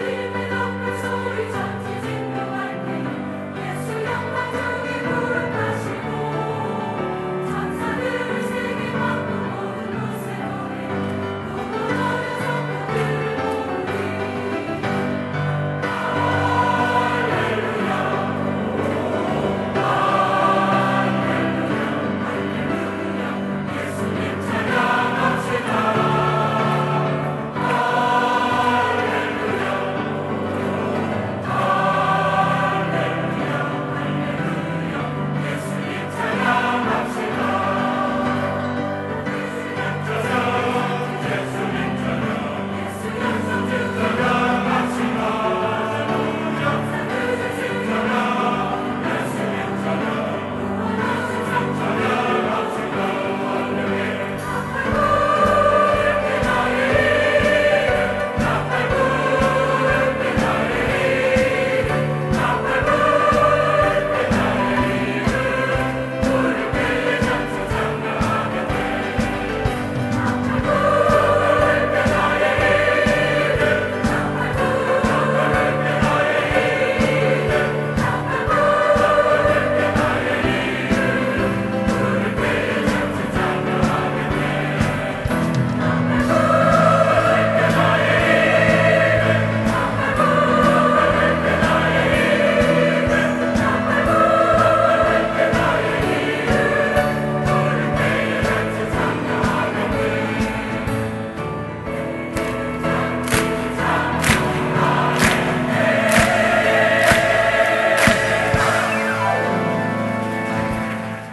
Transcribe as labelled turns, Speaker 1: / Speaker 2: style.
Speaker 1: Happy.